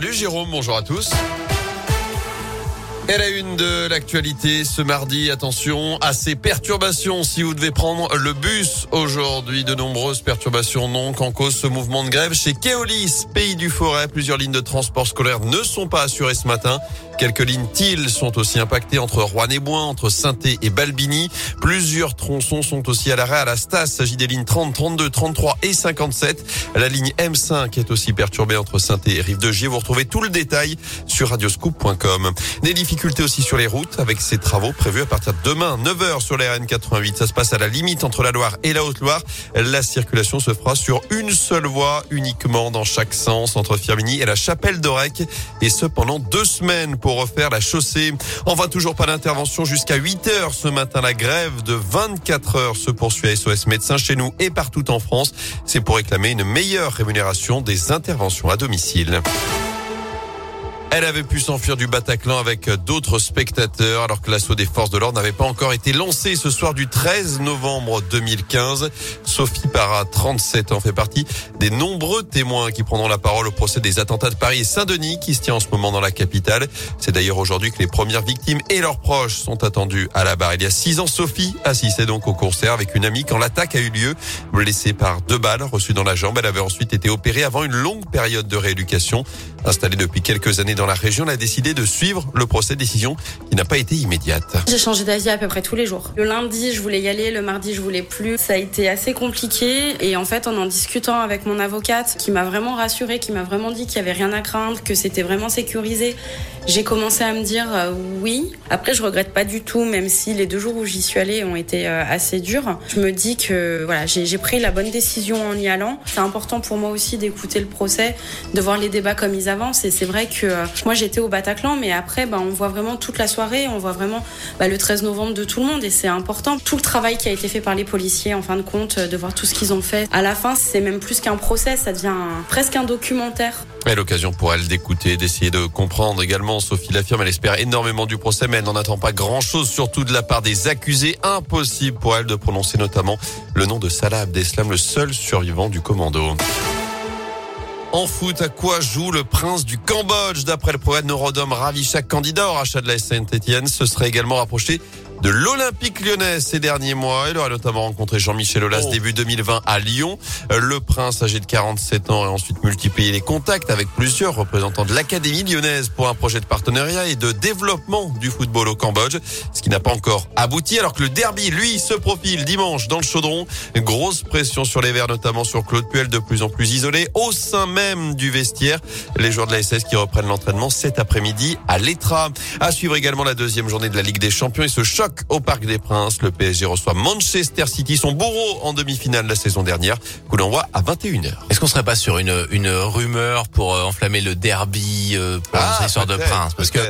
Salut Jérôme, bonjour à tous. Et la une de l'actualité ce mardi, attention à ces perturbations si vous devez prendre le bus aujourd'hui. De nombreuses perturbations donc en cause ce mouvement de grève chez Keolis, pays du forêt. Plusieurs lignes de transport scolaire ne sont pas assurées ce matin. Quelques lignes TIL sont aussi impactées entre Rouen et Boin, entre saint et Balbini. Plusieurs tronçons sont aussi à l'arrêt à la Stas. Il s'agit des lignes 30, 32, 33 et 57. La ligne M5 est aussi perturbée entre saint et Rive de Gier. Vous retrouvez tout le détail sur radioscoop.com. Des difficultés aussi sur les routes avec ces travaux prévus à partir de demain, 9h sur la RN88. Ça se passe à la limite entre la Loire et la Haute-Loire. La circulation se fera sur une seule voie uniquement dans chaque sens entre Firminy et la Chapelle d'Orec. Et ce pendant deux semaines pour refaire la chaussée. Va toujours pas d'intervention jusqu'à 8 heures ce matin. La grève de 24 heures se poursuit à SOS Médecins chez nous et partout en France. C'est pour réclamer une meilleure rémunération des interventions à domicile. Elle avait pu s'enfuir du Bataclan avec d'autres spectateurs alors que l'assaut des forces de l'ordre n'avait pas encore été lancé ce soir du 13 novembre 2015. Sophie Parra, 37 ans, fait partie des nombreux témoins qui prendront la parole au procès des attentats de Paris et Saint-Denis qui se tient en ce moment dans la capitale. C'est d'ailleurs aujourd'hui que les premières victimes et leurs proches sont attendus à la barre. Il y a six ans, Sophie assistait donc au concert avec une amie quand l'attaque a eu lieu. Blessée par deux balles reçues dans la jambe, elle avait ensuite été opérée avant une longue période de rééducation. Installée depuis quelques années dans la région, a décidé de suivre le procès décision qui n'a pas été immédiate. J'ai changé d'avis à peu près tous les jours. Le lundi, je voulais y aller, le mardi, je voulais plus. Ça a été assez compliqué et en fait, en en discutant avec mon avocate qui m'a vraiment rassurée, qui m'a vraiment dit qu'il y avait rien à craindre, que c'était vraiment sécurisé, j'ai commencé à me dire euh, oui. Après, je regrette pas du tout, même si les deux jours où j'y suis allée ont été euh, assez durs. Je me dis que voilà, j'ai pris la bonne décision en y allant. C'est important pour moi aussi d'écouter le procès, de voir les débats comme ils avance. Et c'est vrai que euh, moi j'étais au Bataclan, mais après bah, on voit vraiment toute la soirée, on voit vraiment bah, le 13 novembre de tout le monde et c'est important. Tout le travail qui a été fait par les policiers, en fin de compte, de voir tout ce qu'ils ont fait. À la fin, c'est même plus qu'un procès, ça devient presque un documentaire. Et l'occasion pour elle d'écouter, d'essayer de comprendre également. Sophie l'affirme, elle espère énormément du procès, mais elle n'en attend pas grand-chose, surtout de la part des accusés. Impossible pour elle de prononcer notamment le nom de Salah Abdeslam, le seul survivant du commando. En foot, à quoi joue le prince du Cambodge D'après le poète Norodom Ravi, chaque candidat au rachat de la Saint-Etienne se serait également rapproché de l'Olympique lyonnais ces derniers mois. Il aurait notamment rencontré Jean-Michel Aulas oh. début 2020 à Lyon. Euh, le prince âgé de 47 ans a ensuite multiplié les contacts avec plusieurs représentants de l'Académie lyonnaise pour un projet de partenariat et de développement du football au Cambodge, ce qui n'a pas encore abouti alors que le derby, lui, se profile dimanche dans le chaudron. Grosse pression sur les Verts, notamment sur Claude Puel, de plus en plus isolé au sein même du vestiaire. Les joueurs de la SS qui reprennent l'entraînement cet après-midi à l'Etra. À suivre également la deuxième journée de la Ligue des Champions et ce choc au Parc des Princes. Le PSG reçoit Manchester City, son bourreau en demi-finale la saison dernière. Coup d'envoi à 21h. Est-ce qu'on serait pas sur une, une rumeur pour euh, enflammer le derby, euh, pour ah, de Prince? Parce que